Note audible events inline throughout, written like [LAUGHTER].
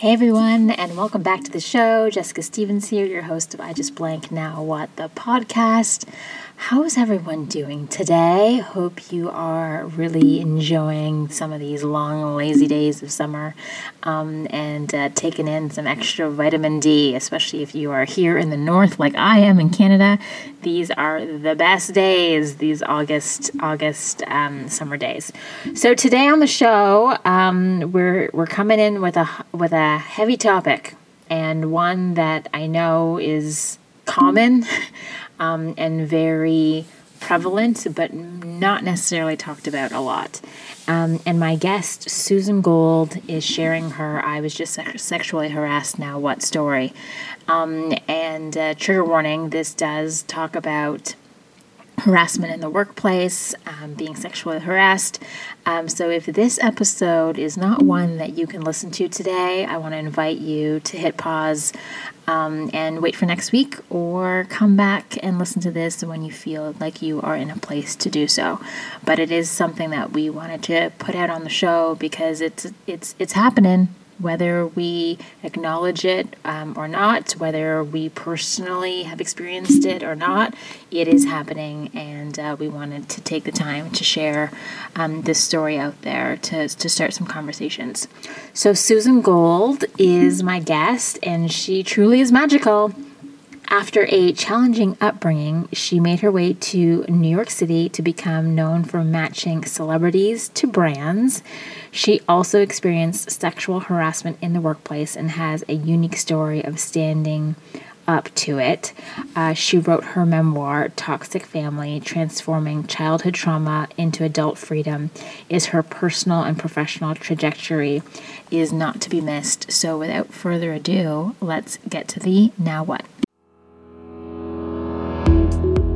Hey everyone, and welcome back to the show. Jessica Stevens here, your host of I Just Blank Now What the podcast. How's everyone doing today? Hope you are really enjoying some of these long, lazy days of summer um, and uh, taking in some extra vitamin D, especially if you are here in the north like I am in Canada. These are the best days, these August August um, summer days. So today on the show, um, we're we're coming in with a with a heavy topic and one that I know is common. [LAUGHS] um, and very prevalent, but not necessarily talked about a lot. Um, and my guest, Susan Gold, is sharing her I was just sexually harassed now, what story? Um, and uh, trigger warning this does talk about harassment in the workplace, um, being sexually harassed. Um, so, if this episode is not one that you can listen to today, I want to invite you to hit pause um, and wait for next week or come back and listen to this when you feel like you are in a place to do so. But it is something that we wanted to put out on the show because it's it's it's happening whether we acknowledge it um, or not, whether we personally have experienced it or not, it is happening, and uh, we wanted to take the time to share um, this story out there to, to start some conversations. So, Susan Gold is my guest, and she truly is magical. After a challenging upbringing, she made her way to New York City to become known for matching celebrities to brands. She also experienced sexual harassment in the workplace and has a unique story of standing up to it. Uh, she wrote her memoir, Toxic Family Transforming Childhood Trauma into Adult Freedom, is her personal and professional trajectory is not to be missed. So without further ado, let's get to the now what.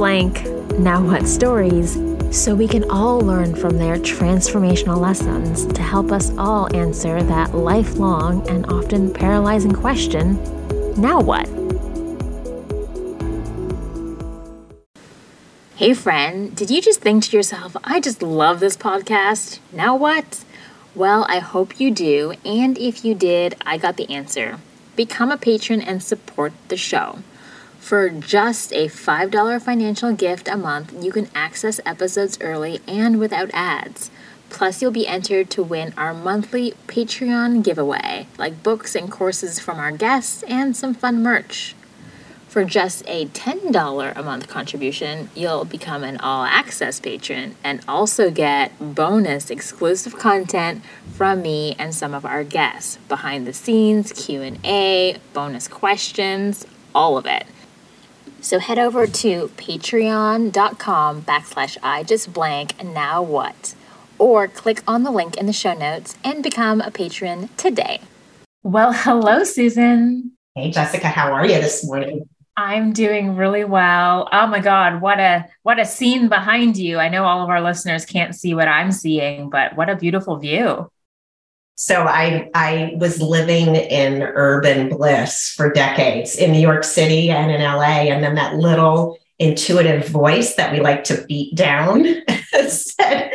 blank now what stories so we can all learn from their transformational lessons to help us all answer that lifelong and often paralyzing question now what? Hey, friend, did you just think to yourself, I just love this podcast? Now what? Well, I hope you do, and if you did, I got the answer. Become a patron and support the show. For just a $5 financial gift a month, you can access episodes early and without ads. Plus, you'll be entered to win our monthly Patreon giveaway, like books and courses from our guests and some fun merch. For just a $10 a month contribution, you'll become an all access patron and also get bonus exclusive content from me and some of our guests, behind the scenes, Q&A, bonus questions, all of it. So head over to patreon.com backslash I just blank and now what or click on the link in the show notes and become a patron today. Well, hello, Susan. Hey, Jessica, how are you this morning? I'm doing really well. Oh my God, what a what a scene behind you. I know all of our listeners can't see what I'm seeing, but what a beautiful view. So I I was living in urban bliss for decades in New York City and in LA. And then that little intuitive voice that we like to beat down [LAUGHS] said,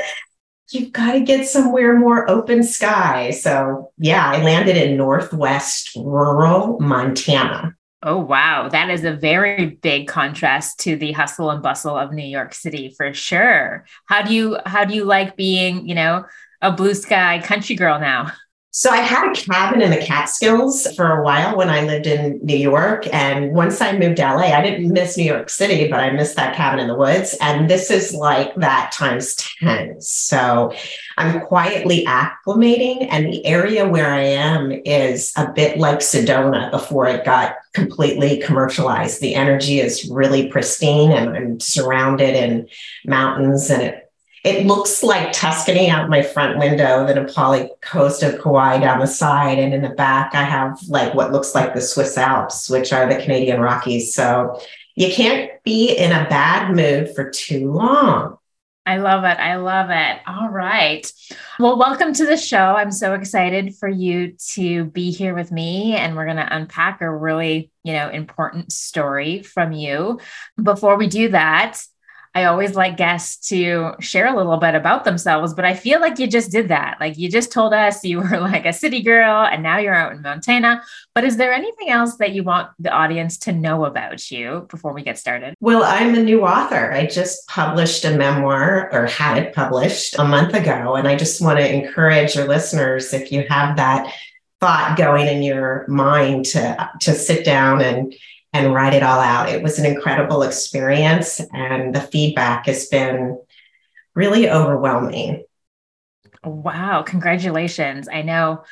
You've got to get somewhere more open sky. So yeah, I landed in Northwest rural Montana. Oh, wow. That is a very big contrast to the hustle and bustle of New York City for sure. How do you how do you like being, you know, a blue sky country girl now? So I had a cabin in the Catskills for a while when I lived in New York. And once I moved to LA, I didn't miss New York City, but I missed that cabin in the woods. And this is like that times 10. So I'm quietly acclimating. And the area where I am is a bit like Sedona before it got completely commercialized. The energy is really pristine and I'm surrounded in mountains and it it looks like Tuscany out my front window, the Na Pali coast of Kauai down the side. And in the back, I have like what looks like the Swiss Alps, which are the Canadian Rockies. So you can't be in a bad mood for too long. I love it. I love it. All right. Well, welcome to the show. I'm so excited for you to be here with me and we're going to unpack a really, you know, important story from you. Before we do that, I always like guests to share a little bit about themselves, but I feel like you just did that. Like you just told us you were [LAUGHS] like a city girl and now you're out in Montana. But is there anything else that you want the audience to know about you before we get started? Well, I'm a new author. I just published a memoir or had it published a month ago. And I just want to encourage your listeners if you have that thought going in your mind to, to sit down and and write it all out. It was an incredible experience, and the feedback has been really overwhelming. Wow, congratulations. I know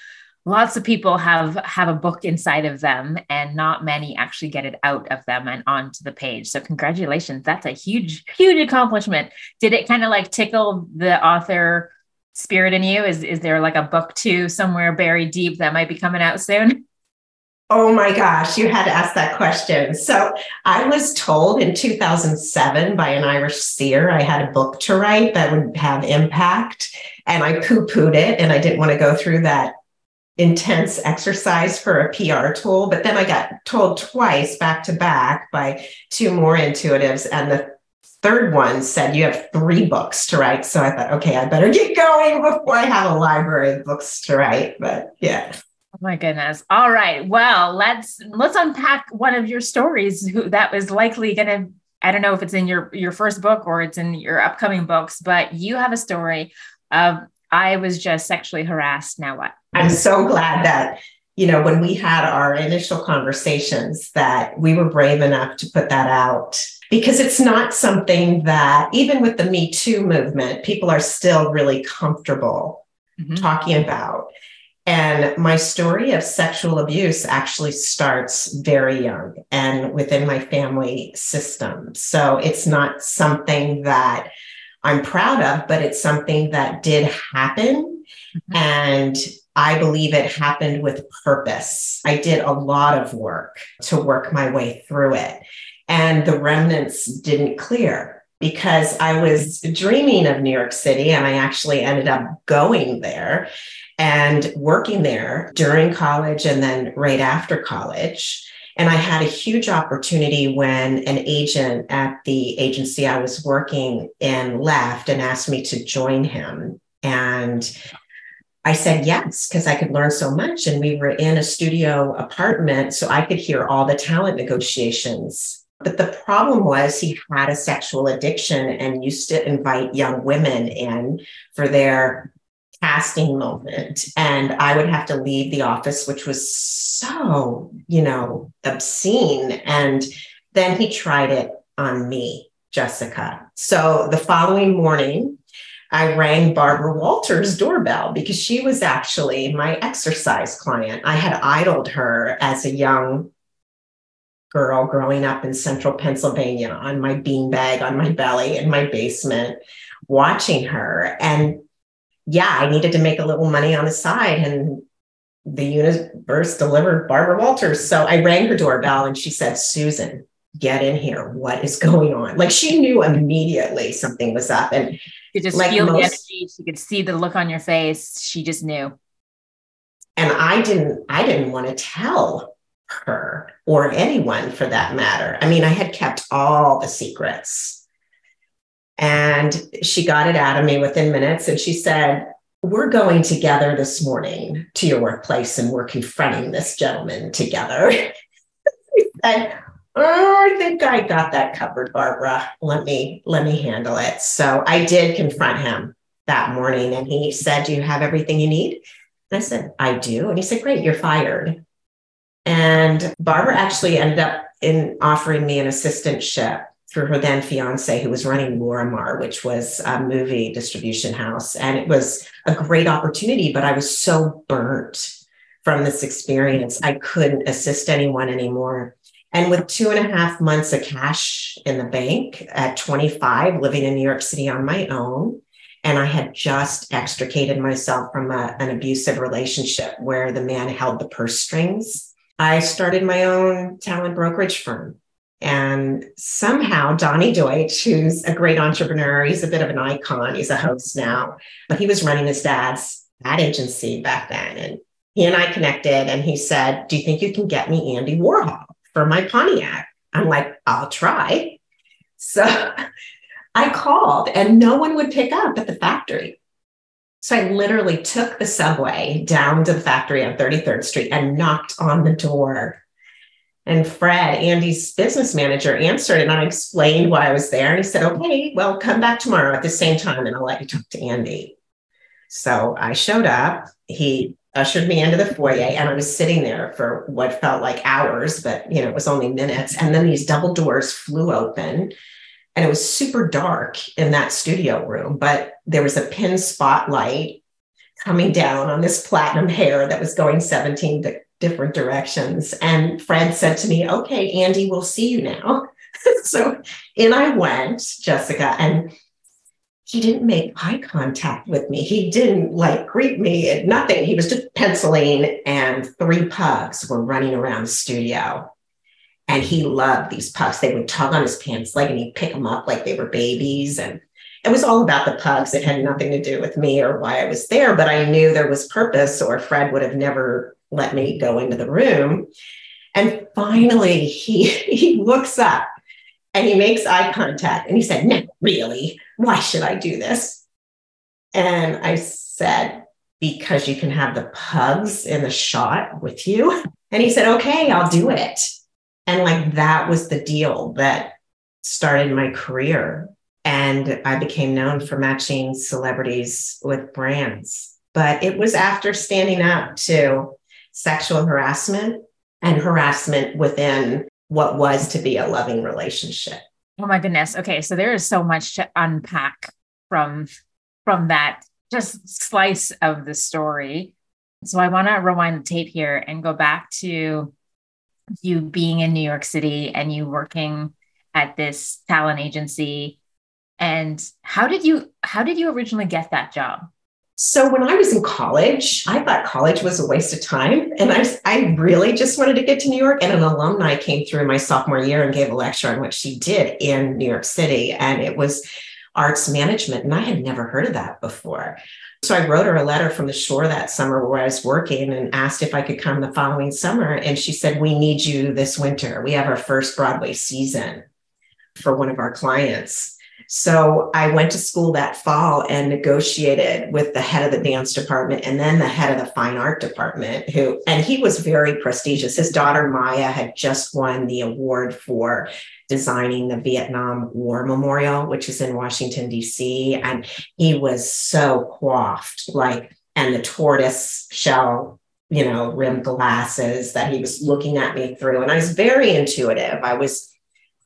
lots of people have have a book inside of them and not many actually get it out of them and onto the page so congratulations that's a huge huge accomplishment did it kind of like tickle the author spirit in you is is there like a book two somewhere buried deep that might be coming out soon [LAUGHS] Oh my gosh, you had to ask that question. So I was told in 2007 by an Irish seer I had a book to write that would have impact. And I poo pooed it and I didn't want to go through that intense exercise for a PR tool. But then I got told twice back to back by two more intuitives. And the third one said, You have three books to write. So I thought, okay, I better get going before I have a library of books to write. But yeah. My goodness. All right. Well, let's let's unpack one of your stories who that was likely going to I don't know if it's in your your first book or it's in your upcoming books, but you have a story of I was just sexually harassed. Now what? I'm so glad that you know when we had our initial conversations that we were brave enough to put that out because it's not something that even with the Me Too movement, people are still really comfortable mm-hmm. talking about. And my story of sexual abuse actually starts very young and within my family system. So it's not something that I'm proud of, but it's something that did happen. Mm-hmm. And I believe it happened with purpose. I did a lot of work to work my way through it. And the remnants didn't clear because I was dreaming of New York City and I actually ended up going there and working there during college and then right after college. And I had a huge opportunity when an agent at the agency I was working in left and asked me to join him. And I said yes, because I could learn so much. And we were in a studio apartment, so I could hear all the talent negotiations. But the problem was he had a sexual addiction and used to invite young women in for their casting moment and i would have to leave the office which was so you know obscene. And then he tried it on me jessica. So the following morning i rang barbara walters doorbell because she was actually my exercise client. I had idled her as a young girl growing up in central pennsylvania on my beanbag on my belly in my basement watching her. And yeah, I needed to make a little money on the side. And the universe delivered Barbara Walters. So I rang her doorbell and she said, Susan, get in here. What is going on? Like she knew immediately something was up. And you just like feel most, the energy. She could see the look on your face. She just knew. And I didn't, I didn't want to tell her or anyone for that matter. I mean, I had kept all the secrets and she got it out of me within minutes. And she said, We're going together this morning to your workplace and we're confronting this gentleman together. [LAUGHS] oh, I think I got that covered, Barbara. Let me let me handle it. So I did confront him that morning and he said, Do you have everything you need? And I said, I do. And he said, Great, you're fired. And Barbara actually ended up in offering me an assistantship through her then fiance who was running Lorimar, which was a movie distribution house. And it was a great opportunity, but I was so burnt from this experience. I couldn't assist anyone anymore. And with two and a half months of cash in the bank at 25, living in New York City on my own, And I had just extricated myself from a, an abusive relationship where the man held the purse strings. I started my own talent brokerage firm. And somehow Donny Deutsch, who's a great entrepreneur, he's a bit of an icon. He's a host now, but he was running his dad's ad agency back then. And he and I connected and he said, Do you think you can get me Andy Warhol for my Pontiac? I'm like, I'll try. So [LAUGHS] I called and no one would pick up at the factory. So I literally took the subway down to the factory on 33rd Street and knocked on the door. And Fred, Andy's business manager, answered and I explained why I was there. And he said, Okay, well, come back tomorrow at the same time and I'll let you talk to Andy. So I showed up. He ushered me into the foyer and I was sitting there for what felt like hours, but you know, it was only minutes. And then these double doors flew open and it was super dark in that studio room, but there was a pin spotlight coming down on this platinum hair that was going 17 di- different directions. And Fred said to me, Okay, Andy, we'll see you now. [LAUGHS] so in I went, Jessica, and he didn't make eye contact with me. He didn't like greet me, nothing. He was just penciling, and three pugs were running around the studio. And he loved these pugs. They would tug on his pants leg and he'd pick them up like they were babies. And it was all about the pugs. It had nothing to do with me or why I was there, but I knew there was purpose, or Fred would have never let me go into the room. And finally, he, [LAUGHS] he looks up and he makes eye contact and he said, No, really? Why should I do this? And I said, Because you can have the pugs in the shot with you. And he said, Okay, I'll do it. And like that was the deal that started my career. And I became known for matching celebrities with brands. But it was after standing up to sexual harassment and harassment within what was to be a loving relationship. Oh my goodness. Okay, so there is so much to unpack from from that just slice of the story. So I want to rewind the tape here and go back to you being in New York City and you working at this talent agency and how did you how did you originally get that job so when i was in college i thought college was a waste of time and i, I really just wanted to get to new york and an alumni came through my sophomore year and gave a lecture on what she did in new york city and it was arts management and i had never heard of that before so I wrote her a letter from the shore that summer where I was working and asked if I could come the following summer. And she said, We need you this winter. We have our first Broadway season for one of our clients. So I went to school that fall and negotiated with the head of the dance department and then the head of the fine art department, who, and he was very prestigious. His daughter Maya had just won the award for designing the Vietnam War Memorial, which is in Washington, D.C. And he was so coiffed, like, and the tortoise shell you know, rimmed glasses that he was looking at me through. And I was very intuitive. I was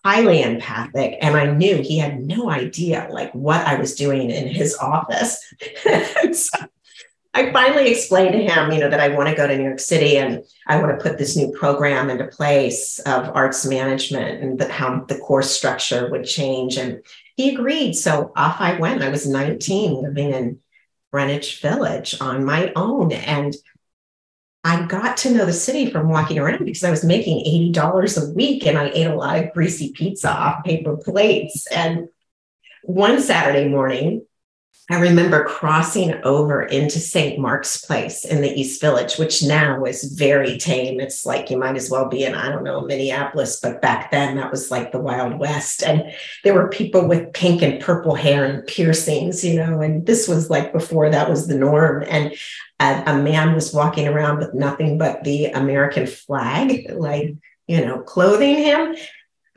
highly empathic and i knew he had no idea like what i was doing in his office. [LAUGHS] So i finally explained to him you know that i want to go to new york city and i want to put this new program into place of arts management and the, how the course structure would change and he agreed. So off i went. I was 19 living in greenwich village on my own and I got to know the city from walking around because I was making $80 a week and I ate a lot of greasy pizza off paper plates. And one Saturday morning, I remember crossing over into St. Mark's Place in the East Village, which now is very tame. It's like you might as well be in, I don't know, Minneapolis, but back then that was like the Wild West. And there were people with pink and purple hair and piercings, you know, and this was like before that was the norm. And a, a man was walking around with nothing but the American flag, like, you know, clothing him.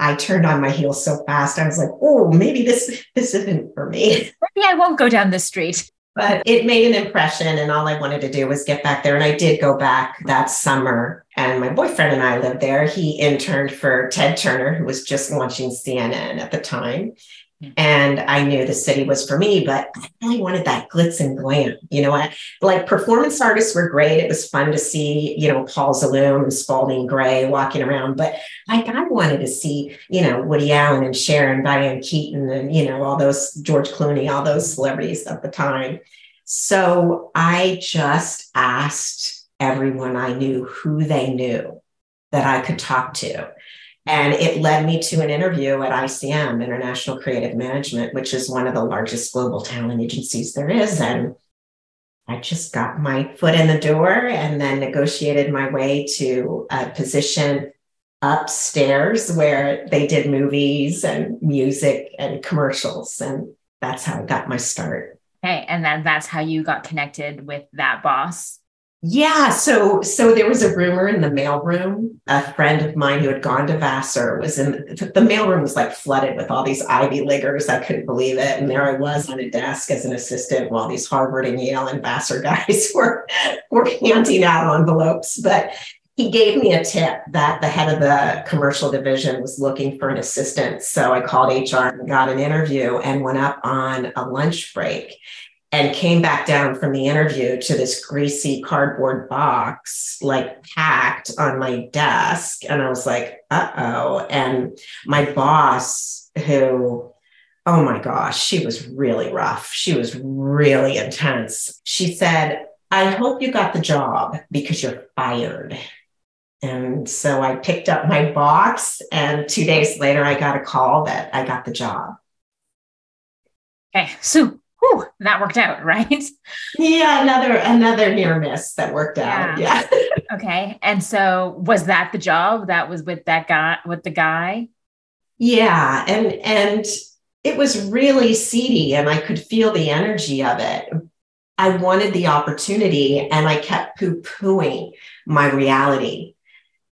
I turned on my heels so fast. I was like, oh, maybe this this isn't for me. [LAUGHS] Maybe I won't go down the street. But it made an impression, and all I wanted to do was get back there. And I did go back that summer, and my boyfriend and I lived there. He interned for Ted Turner, who was just launching CNN at the time. Mm. and I knew the city was for me, but I really wanted that glitz and glam. You know, like performance artists were great. It was fun to see, you know, Paul Zaloom and Spalding Gray walking around, but like I wanted to see, you know, Woody Allen and Sharon, Diane Keaton, and you know, all those George Clooney, all those celebrities of the time. So I just asked everyone I knew who they knew that I could talk to. And it led me to an interview at ICM, International Creative Management, which is one of the largest global talent agencies there is. And I just got my foot in the door and then negotiated my way to a position upstairs where they did movies and music and commercials. And that's how I got my start. Okay. And then that's how you got connected with that boss. Yeah, so so there was a rumor in the mailroom. A friend of mine who had gone to Vassar was in the mailroom was like flooded with all these Ivy Leaguers. I couldn't believe it, and there I was on a desk as an assistant while these Harvard and Yale and Vassar [LAUGHS] guys were were handing out envelopes. But he gave me a tip that the head of the commercial division was looking for an assistant. So I called HR and got an interview and went up on a lunch break and came back down from the interview to this greasy cardboard box, like packed on my desk. And I was like, uh oh. And my boss, who, oh my gosh, she was really rough. She was really intense. She said, I hope you got the job because you're fired. And so I picked up my box, and two days later, I got a call that I got the job. Okay, so whew, that worked out, [LAUGHS] right? Yeah, another another near miss that worked out. Yeah. yeah. [LAUGHS] okay. And so was that the job that was with that guy with the guy? Yeah, and and it was really seedy and I could feel the energy of it. I wanted the opportunity and I kept poo-pooing my reality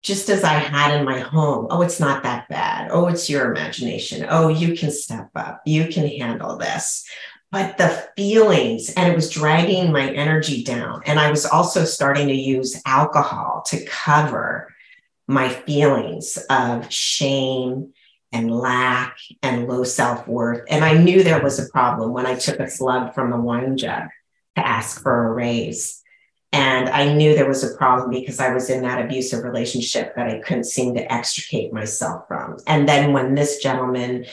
just as I had in my home. Oh, it's not that bad. Oh, it's your imagination. Oh, you can step up. You can handle this but the feelings and it was dragging my energy down. And i was also starting to use alcohol to cover my feelings of shame and lack and low self-worth. And i knew there was a problem when i took a slug from the wine jug to ask for a raise. And i knew there was a problem because i was in that abusive relationship that i couldn't seem to extricate myself from. And then when this gentleman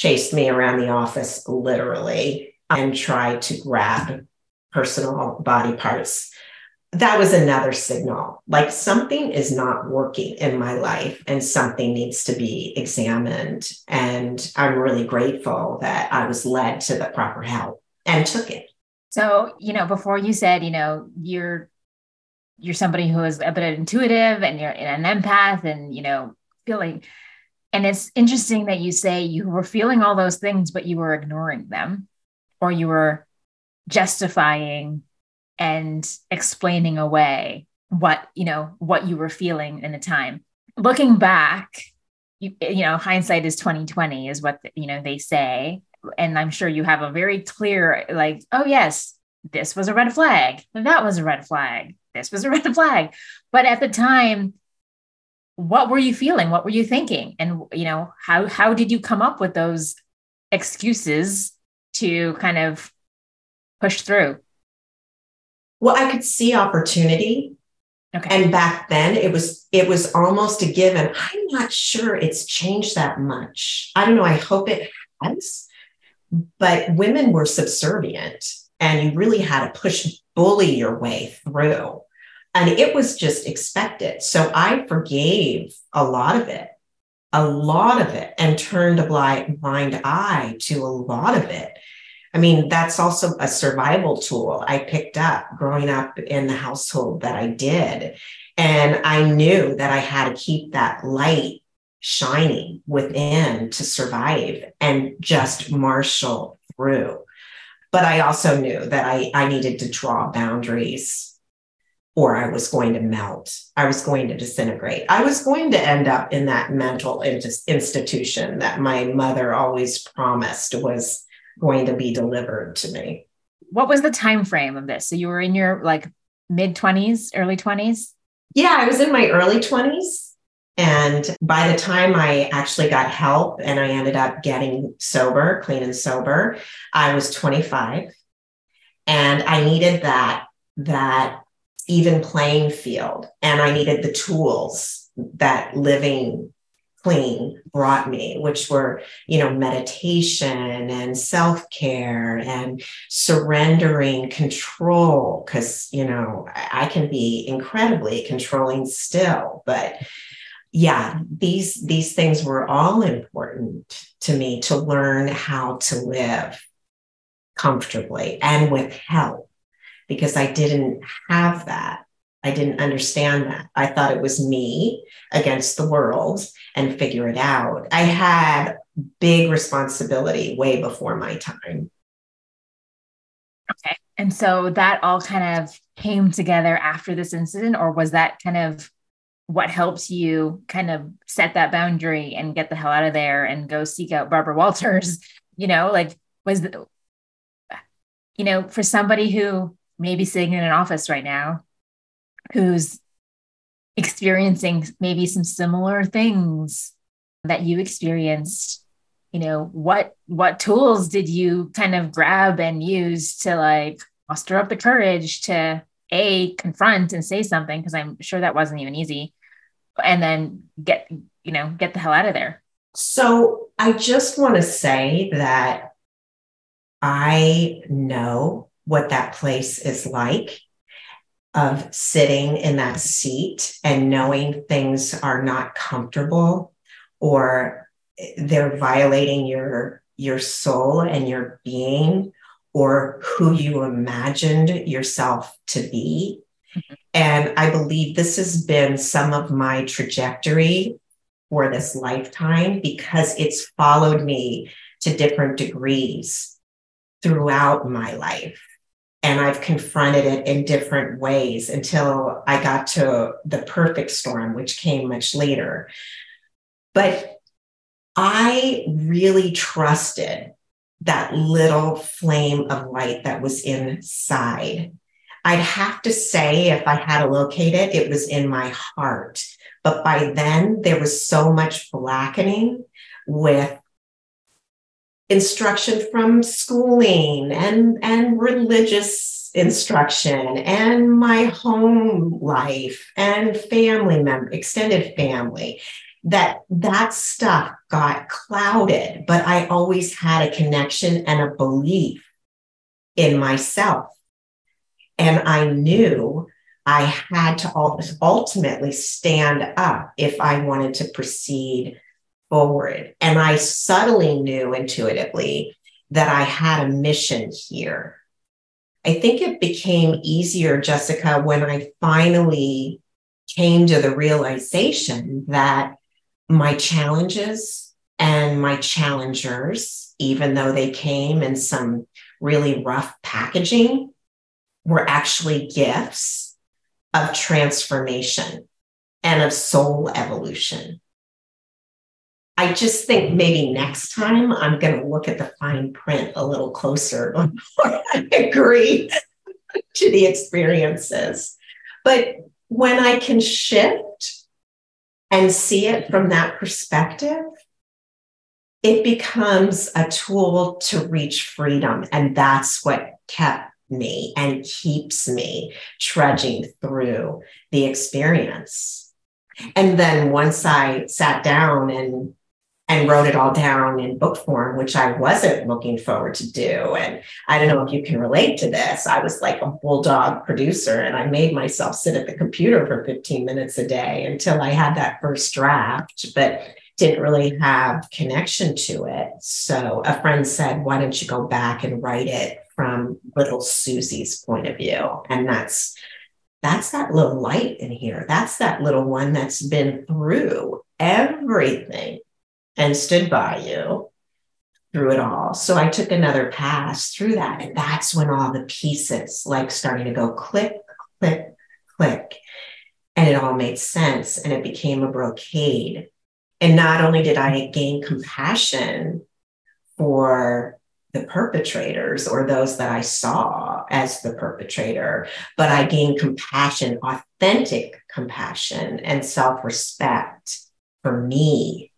chased me around the office literally and tried to grab personal body parts. That was another signal like something is not working in my life and something needs to be examined. And I'm really grateful that I was led to the proper help and took it. So, you know, before you said, you know, you're you're somebody who is a bit intuitive and you're an empath and, you know, feeling and it's interesting that you say you were feeling all those things, but you were ignoring them or you were justifying and explaining away what, you know, what you were feeling in the time. Looking back, you, you know, hindsight is 2020 is what, you know, they say. And I'm sure you have a very clear, like, oh, yes, this was a red flag. That was a red flag. This was a red flag. But at the time, what were you feeling? What were you thinking? And you know how how did you come up with those excuses to kind of push through? Well i could see opportunity. Okay. And back then it was it was almost a given. I'm not sure it's changed that much. I don't know. I hope it has. But women were subservient and you really had to push bully your way through and it was just expected. So I forgave a lot of it, a lot of it, and turned a blind, blind eye to a lot of it. I mean, that's also a survival tool I picked up growing up in the household that I did. And I knew that I had to keep that light shining within to survive and just marshal through. But I also knew that I, I needed to draw boundaries or I was going to melt. I was going to disintegrate. I was going to end up in that mental institution that my mother always promised was going to be delivered to me. What was the time frame of this? So you were in your like mid 20s, early 20s? Yeah, I was in my early 20s. And by the time I actually got help and I ended up getting sober, clean and sober, I was 25. And I needed that, that even playing field. And I needed the tools that living clean brought me, which were, you know, meditation and self care and surrendering control. Cause, you know, I can be incredibly controlling still, but yeah, these, these things were all important to me to learn how to live comfortably and with help because I didn't have that. I didn't understand that. I thought it was me against the world and figure it out. I had big responsibility way before my time. Okay. And so that all kind of came together after this incident, or was that kind of what helps you kind of set that boundary and get the hell out of there and go seek out Barbara Walters? [LAUGHS] You know, like, was, the, you know, for somebody who may be sitting in an office right now who's experiencing maybe some similar things that you experienced you know what what tools did you kind of grab and use to like muster up the courage to a confront and say something because i'm sure that wasn't even easy and then get you know get the hell out of there? So i just want to say that i know what that place is like of sitting in that seat and knowing things are not comfortable or they're violating your your soul and your being or who you imagined yourself to be mm-hmm. and i believe this has been some of my trajectory for this lifetime because it's followed me to different degrees throughout my life and I've confronted it in different ways until I got to the perfect storm, which came much later. But I really trusted that little flame of light that was inside. I'd have to say, if I had to locate it, it was in my heart. But by then, there was so much blackening with instruction from schooling and, and religious instruction and my home life and family member, extended family that that stuff got clouded but i always had a connection and a belief in myself. And i knew i had to ultimately stand up if i wanted to proceed forward. And I subtly knew intuitively that I had a mission here. I think it became easier, Jessica, when I finally came to the realization that my challenges and my challengers, even though they came in some really rough packaging, were actually gifts of transformation and of soul evolution. I just think maybe next time I'm going to look at the fine print a little closer [LAUGHS] before I agree [LAUGHS] to the experiences. But when I can shift and see it from that perspective, it becomes a tool to reach freedom. And that's what kept me and keeps me trudging through the experience. And then once I sat down and and wrote it all down in book form, which I wasn't looking forward to do. And I don't know if you can relate to this. I was like a bulldog producer and I made myself sit at the computer for 15 minutes a day until I had that first draft, but didn't really have connection to it. So a friend said, why don't you go back and write it from little Susie's point of view? And that's that's that little light in here. That's that little one that's been through everything and stood by you through it all. So I took another pass through that. And that's when all the pieces like starting to go click, click, click. And it all made sense and it became a brocade. And not only did I gain compassion for the perpetrators or those that I saw as the perpetrator, but I gained compassion, authentic compassion, and self respect for me.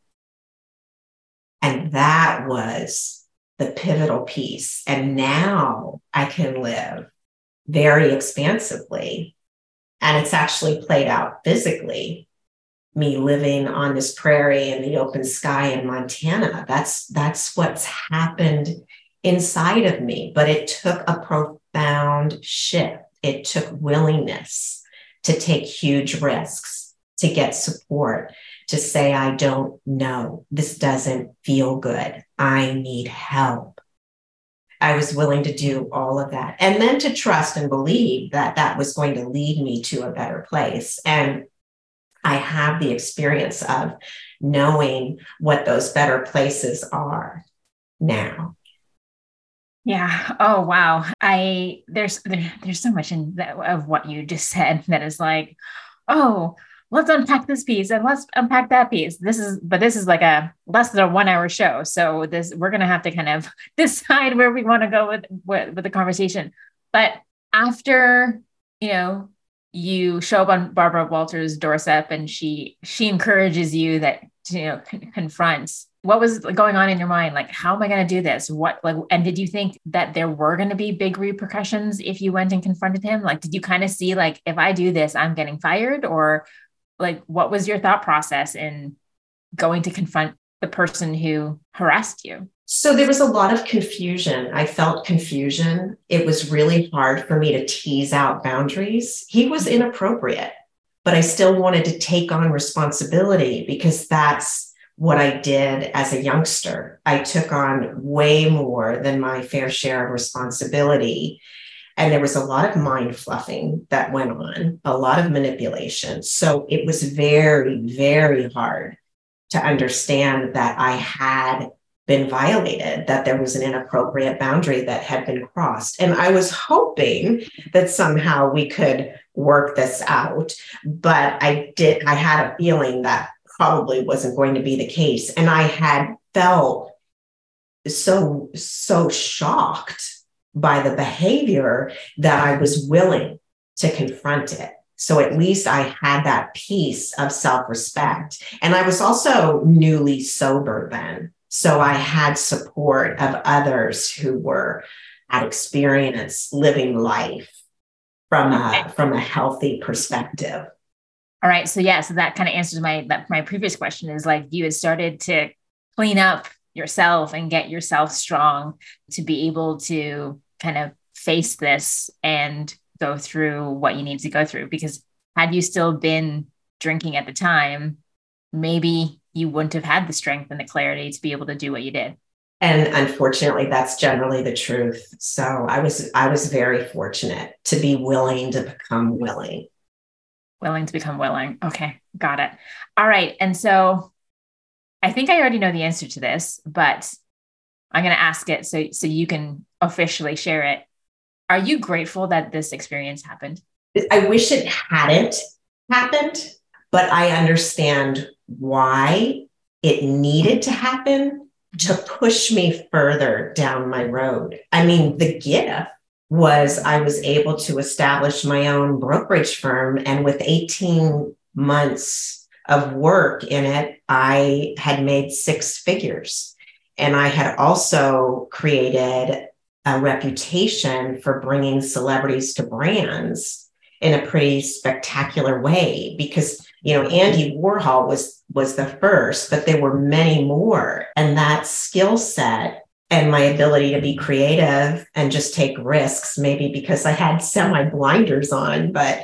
And that was the pivotal piece. And now I can live very expansively. And it's actually played out physically me living on this prairie in the open sky in Montana. That's that's what's happened inside of me, but it took a profound shift. It took willingness to take huge risks, to get support, to say, I don't know. This doesn't feel good. I need help. I was willing to do all of that. And then to trust and believe that that was going to lead me to a better place. And I have the experience of knowing what those better places are now. Yeah. Oh wow. I there's there, there's so much in that of what you just said that is like, oh, let's unpack this piece and let's unpack that piece. This is but this is like a less than a one hour show. So this we're gonna have to kind of [LAUGHS] decide where we want to go with, with with the conversation. But after you know you show up on Barbara Walters' doorstep and she she encourages you that you know con- confronts what was going on in your mind like how am i going to do this what like and did you think that there were going to be big repercussions if you went and confronted him like did you kind of see like if i do this i'm getting fired or like what was your thought process in going to confront the person who harassed you so there was a lot of confusion. I felt confusion. It was really hard for me to tease out boundaries. He was inappropriate, but I still wanted to take on responsibility because that's what I did as a youngster. I took on way more than my fair share of responsibility. And there was a lot of mind fluffing that went on, a lot of manipulation. So it was very, very hard to understand that I had been violated, that there was an inappropriate boundary that had been crossed. And I was hoping that somehow we could work this out, but I did, I had a feeling that probably wasn't going to be the case. And I had felt so, so shocked by the behavior that I was willing to confront it. So at least I had that piece of self respect. And I was also newly sober then. So I had support of others who were at experience living life from a from a healthy perspective. All right. So yeah, so that kind of answers my that my previous question is like you had started to clean up yourself and get yourself strong to be able to kind of face this and go through what you need to go through. Because had you still been drinking at the time maybe you wouldn't have had the strength and the clarity to be able to do what you did. And unfortunately that's generally the truth. So i was i was very fortunate to be willing to become willing. Willing to become willing. Okay got it. All right and so i think i already know the answer to this but i'm going to ask it so so you can officially share it are you grateful that this experience happened i wish it hadn't happened but i understand why it needed to happen to push me further down my road. I mean, the gift was I was able to establish my own brokerage firm. And with 18 months of work in it, I had made six figures. And I had also created a reputation for bringing celebrities to brands in a pretty spectacular way because you know andy warhol was was the first but there were many more. And that skill set and my ability to be creative and just take risks maybe because i had semi blinders on but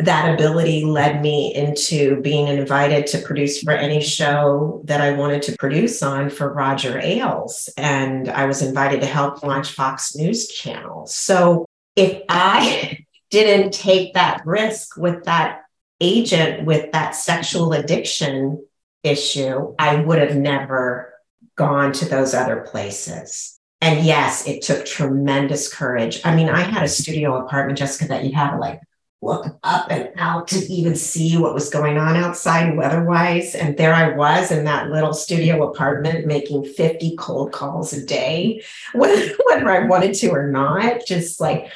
that ability led me into being invited to produce for any show that I wanted to produce on for Roger Ailes. And I was invited to help launch Fox News Channel. So if I [LAUGHS] didn't take that risk with that agent with that sexual addiction issue, I would have never gone to those other places. And yes, it took tremendous courage. I mean, I had a studio apartment, Jessica, that you had like look up and out to even see what was going on outside weather-wise. And there I was in that little studio apartment making 50 cold calls a day, [LAUGHS] whether I wanted to or not, just like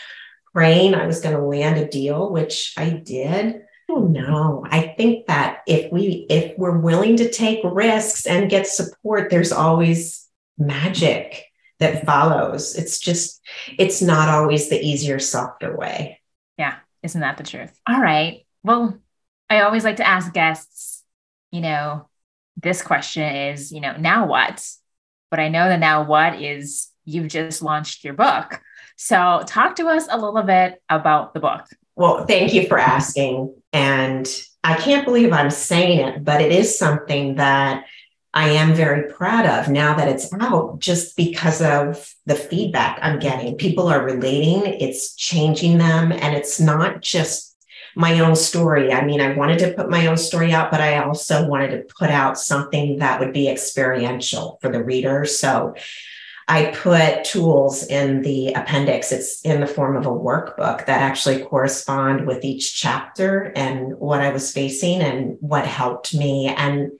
praying I was going to land a deal, which I did. Oh no, I think that if we if we're willing to take risks and get support, there's always magic that follows. It's just it's not always the easier, softer way. Yeah, isn't that the truth? All right. Well, I always like to ask guests, you know, this question is, you know, now what? But I know that now what is you've just launched your book. So talk to us a little bit about the book. Well, thank you for asking. And I can't believe I'm saying it, but it is something that I am very proud of now that it's out just because of the feedback I'm getting. People are relating, it's changing them, and it's not just my own story. I mean, I wanted to put my own story out, but I also wanted to put out something that would be experiential for the reader. So I put tools in the appendix. It's in the form of a workbook that actually correspond with each chapter and what I was facing and what helped me. And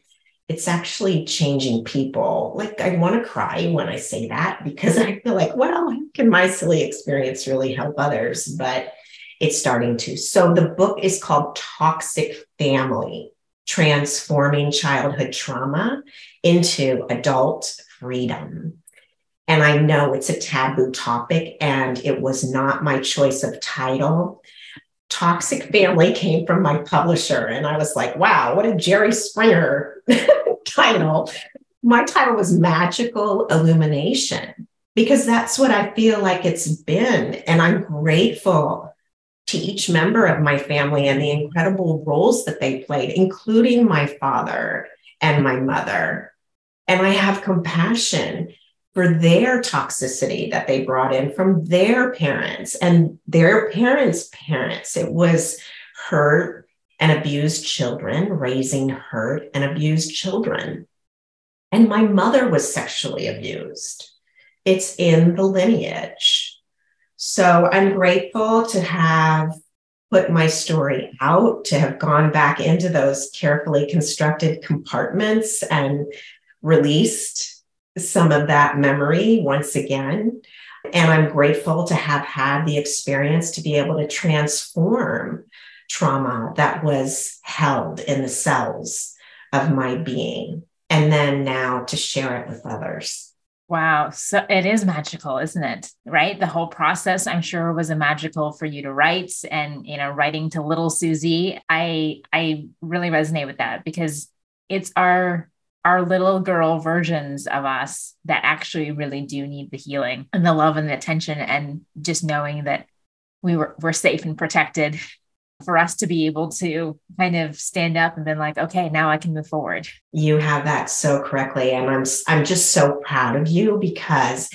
it's actually changing people. Like I want to cry when I say that because I feel like, well, can my silly experience really help others? But it's starting to. So the book is called Toxic Family Transforming Childhood Trauma into Adult Freedom. And I know it's a taboo topic, and it was not my choice of title. Toxic Family came from my publisher, and I was like, wow, what a Jerry Springer [LAUGHS] title. My title was Magical Illumination because that's what I feel like it's been. And I'm grateful to each member of my family and the incredible roles that they played, including my father and my mother. And I have compassion for their toxicity that they brought in from their parents and their parents' parents. It was hurt and abused children, raising hurt and abused children. And my mother was sexually abused. It's in the lineage. So I'm grateful to have put my story out, to have gone back into those carefully constructed compartments and released some of that memory once again. And I'm grateful to have had the experience to be able to transform trauma that was held in the cells of my being. And then now to share it with others. Wow. So it is magical, isn't it? Right? The whole process, I'm sure, was a magical for you to write and, you know, writing to little Susie. I I really resonate with that because it's our our little girl versions of us that actually really do need the healing and the love and the attention and just knowing that we were we're safe and protected [LAUGHS] for us to be able to kind of stand up and been like okay now i can move forward. You have that so correctly and i'm i'm just so proud of you because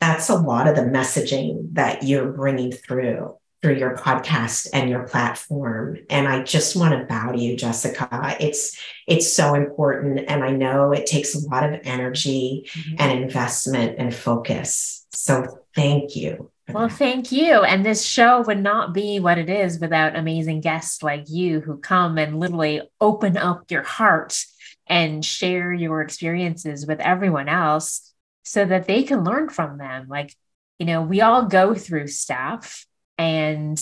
that's a lot of the messaging that you're bringing through through your podcast and your platform and i just want to bow to you jessica. It's it's so important and i know it takes a lot of energy mm-hmm. and investment and focus. So thank you well thank you and this show would not be what it is without amazing guests like you who come and literally open up your heart and share your experiences with everyone else so that they can learn from them. Like you know we all go through stuff and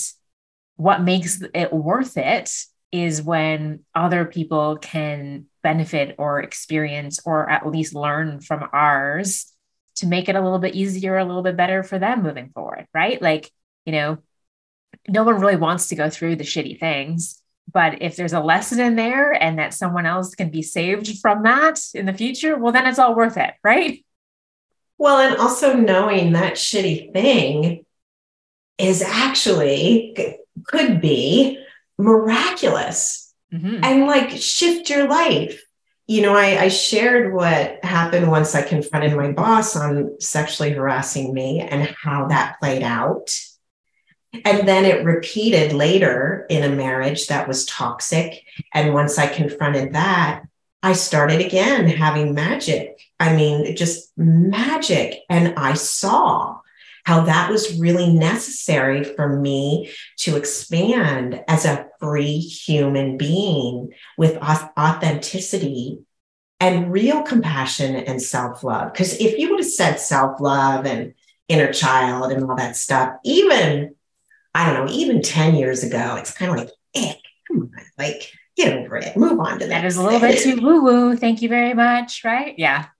what makes it worth it is when other people can benefit or experience or at least learn from ours to make it a little bit easier, a little bit better for them moving forward, right? Like, you know, no one really wants to go through the shitty things. But if there's a lesson in there and that someone else can be saved from that in the future, well, then it's all worth it, right? Well, and also knowing that shitty thing is actually could be miraculous mm-hmm. and like shift your life. You know, I, I shared what happened once I confronted my boss on sexually harassing me and how that played out. And then it repeated later in a marriage that was toxic. And once I confronted that, I started again having magic. I mean, just magic. And I saw how that was really necessary for me to expand as a free human being with authenticity and real compassion and self love. Because if you would have said self love and inner child and all that stuff, even I don't know, even 10 years ago, it's kind of like, eh, come on, like get over it, move on to that. That is a little bit too woo woo. Thank you very much. Right? Yeah. [LAUGHS]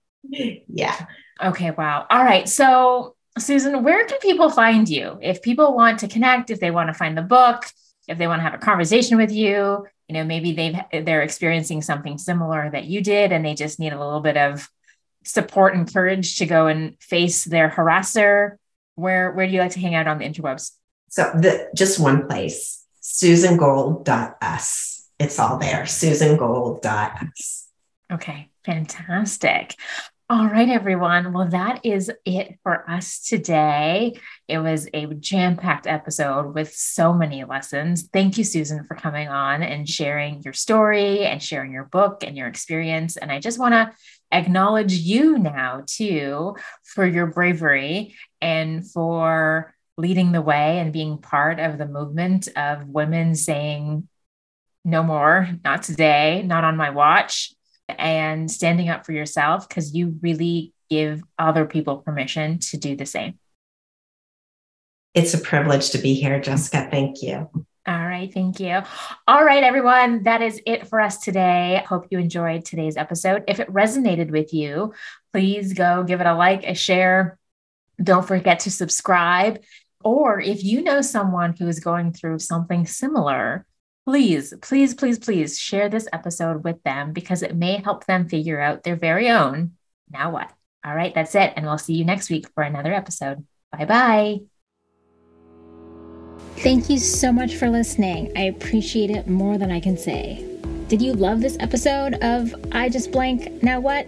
Yeah. Okay. Wow. All right. So, Susan, where can people find you? If people want to connect, if they want to find the book, if they want to have a conversation with you, you know, maybe they've they're experiencing something similar that you did, and they just need a little bit of support and courage to go and face their harasser. Where where do you like to hang out on the interwebs? So the just one place, susangold.us it's all there. SusanGold.us. Okay, fantastic. All right, everyone. Well, that is it for us today. It was a jam packed episode with so many lessons. Thank you, Susan, for coming on and sharing your story and sharing your book and your experience. And I just want to acknowledge you now, too, for your bravery and for leading the way and being part of the movement of women saying no more, not today, not on my watch, and standing up for yourself because you really give other people permission to do the same. It's a privilege to be here, Jessica. Thank you. All right. Thank you. All right, everyone. That is it for us today. Hope you enjoyed today's episode. If it resonated with you, please go give it a like, a share. Don't forget to subscribe. Or if you know someone who is going through something similar, please, please, please, please share this episode with them because it may help them figure out their very own now what. All right, that's it. And we'll see you next week for another episode. Bye bye. Thank you so much for listening. I appreciate it more than I can say. Did you love this episode of I Just Blank Now What?